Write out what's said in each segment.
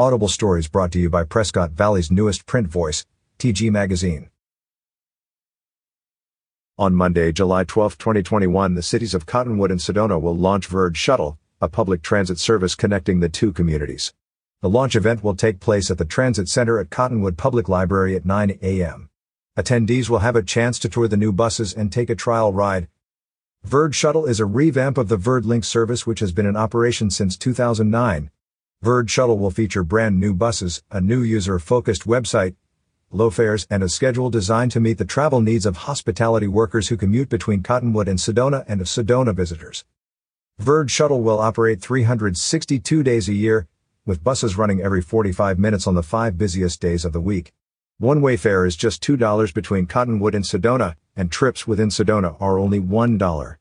Audible Stories brought to you by Prescott Valley's newest print voice, TG Magazine. On Monday, July 12, 2021, the cities of Cottonwood and Sedona will launch Verde Shuttle, a public transit service connecting the two communities. The launch event will take place at the Transit Center at Cottonwood Public Library at 9 a.m. Attendees will have a chance to tour the new buses and take a trial ride. Verde Shuttle is a revamp of the Verde Lynx service which has been in operation since 2009. Verde Shuttle will feature brand new buses, a new user-focused website, low fares, and a schedule designed to meet the travel needs of hospitality workers who commute between Cottonwood and Sedona and of Sedona visitors. Verde Shuttle will operate 362 days a year, with buses running every 45 minutes on the five busiest days of the week. One-way fare is just $2 between Cottonwood and Sedona, and trips within Sedona are only $1.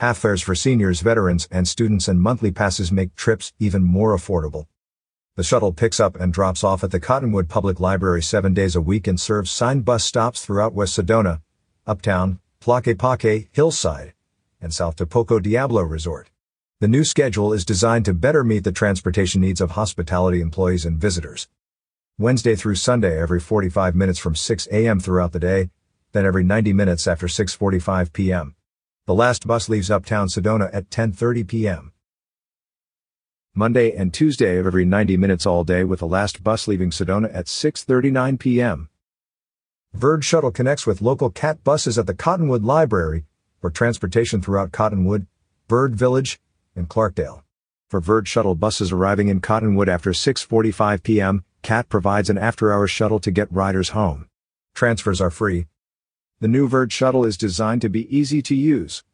Half fares for seniors, veterans, and students and monthly passes make trips even more affordable. The shuttle picks up and drops off at the Cottonwood Public Library seven days a week and serves signed bus stops throughout West Sedona, Uptown, Tlaquepaque, Hillside, and South to Poco Diablo Resort. The new schedule is designed to better meet the transportation needs of hospitality employees and visitors. Wednesday through Sunday every 45 minutes from 6 a.m. throughout the day, then every 90 minutes after 6.45 p.m. The last bus leaves Uptown Sedona at 10.30 p.m. Monday and Tuesday of every 90 minutes all day with the last bus leaving Sedona at 6.39 p.m. Verde Shuttle connects with local CAT buses at the Cottonwood Library for transportation throughout Cottonwood, Verde Village, and Clarkdale. For Verde Shuttle buses arriving in Cottonwood after 6.45 p.m., CAT provides an after-hours shuttle to get riders home. Transfers are free, the new Verde shuttle is designed to be easy to use.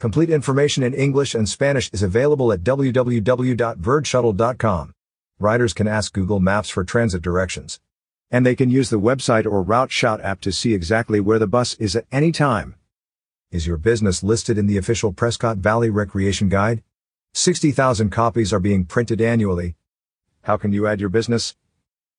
Complete information in English and Spanish is available at www.verdeshuttle.com. Riders can ask Google Maps for transit directions. And they can use the website or Route Shout app to see exactly where the bus is at any time. Is your business listed in the official Prescott Valley Recreation Guide? 60,000 copies are being printed annually. How can you add your business?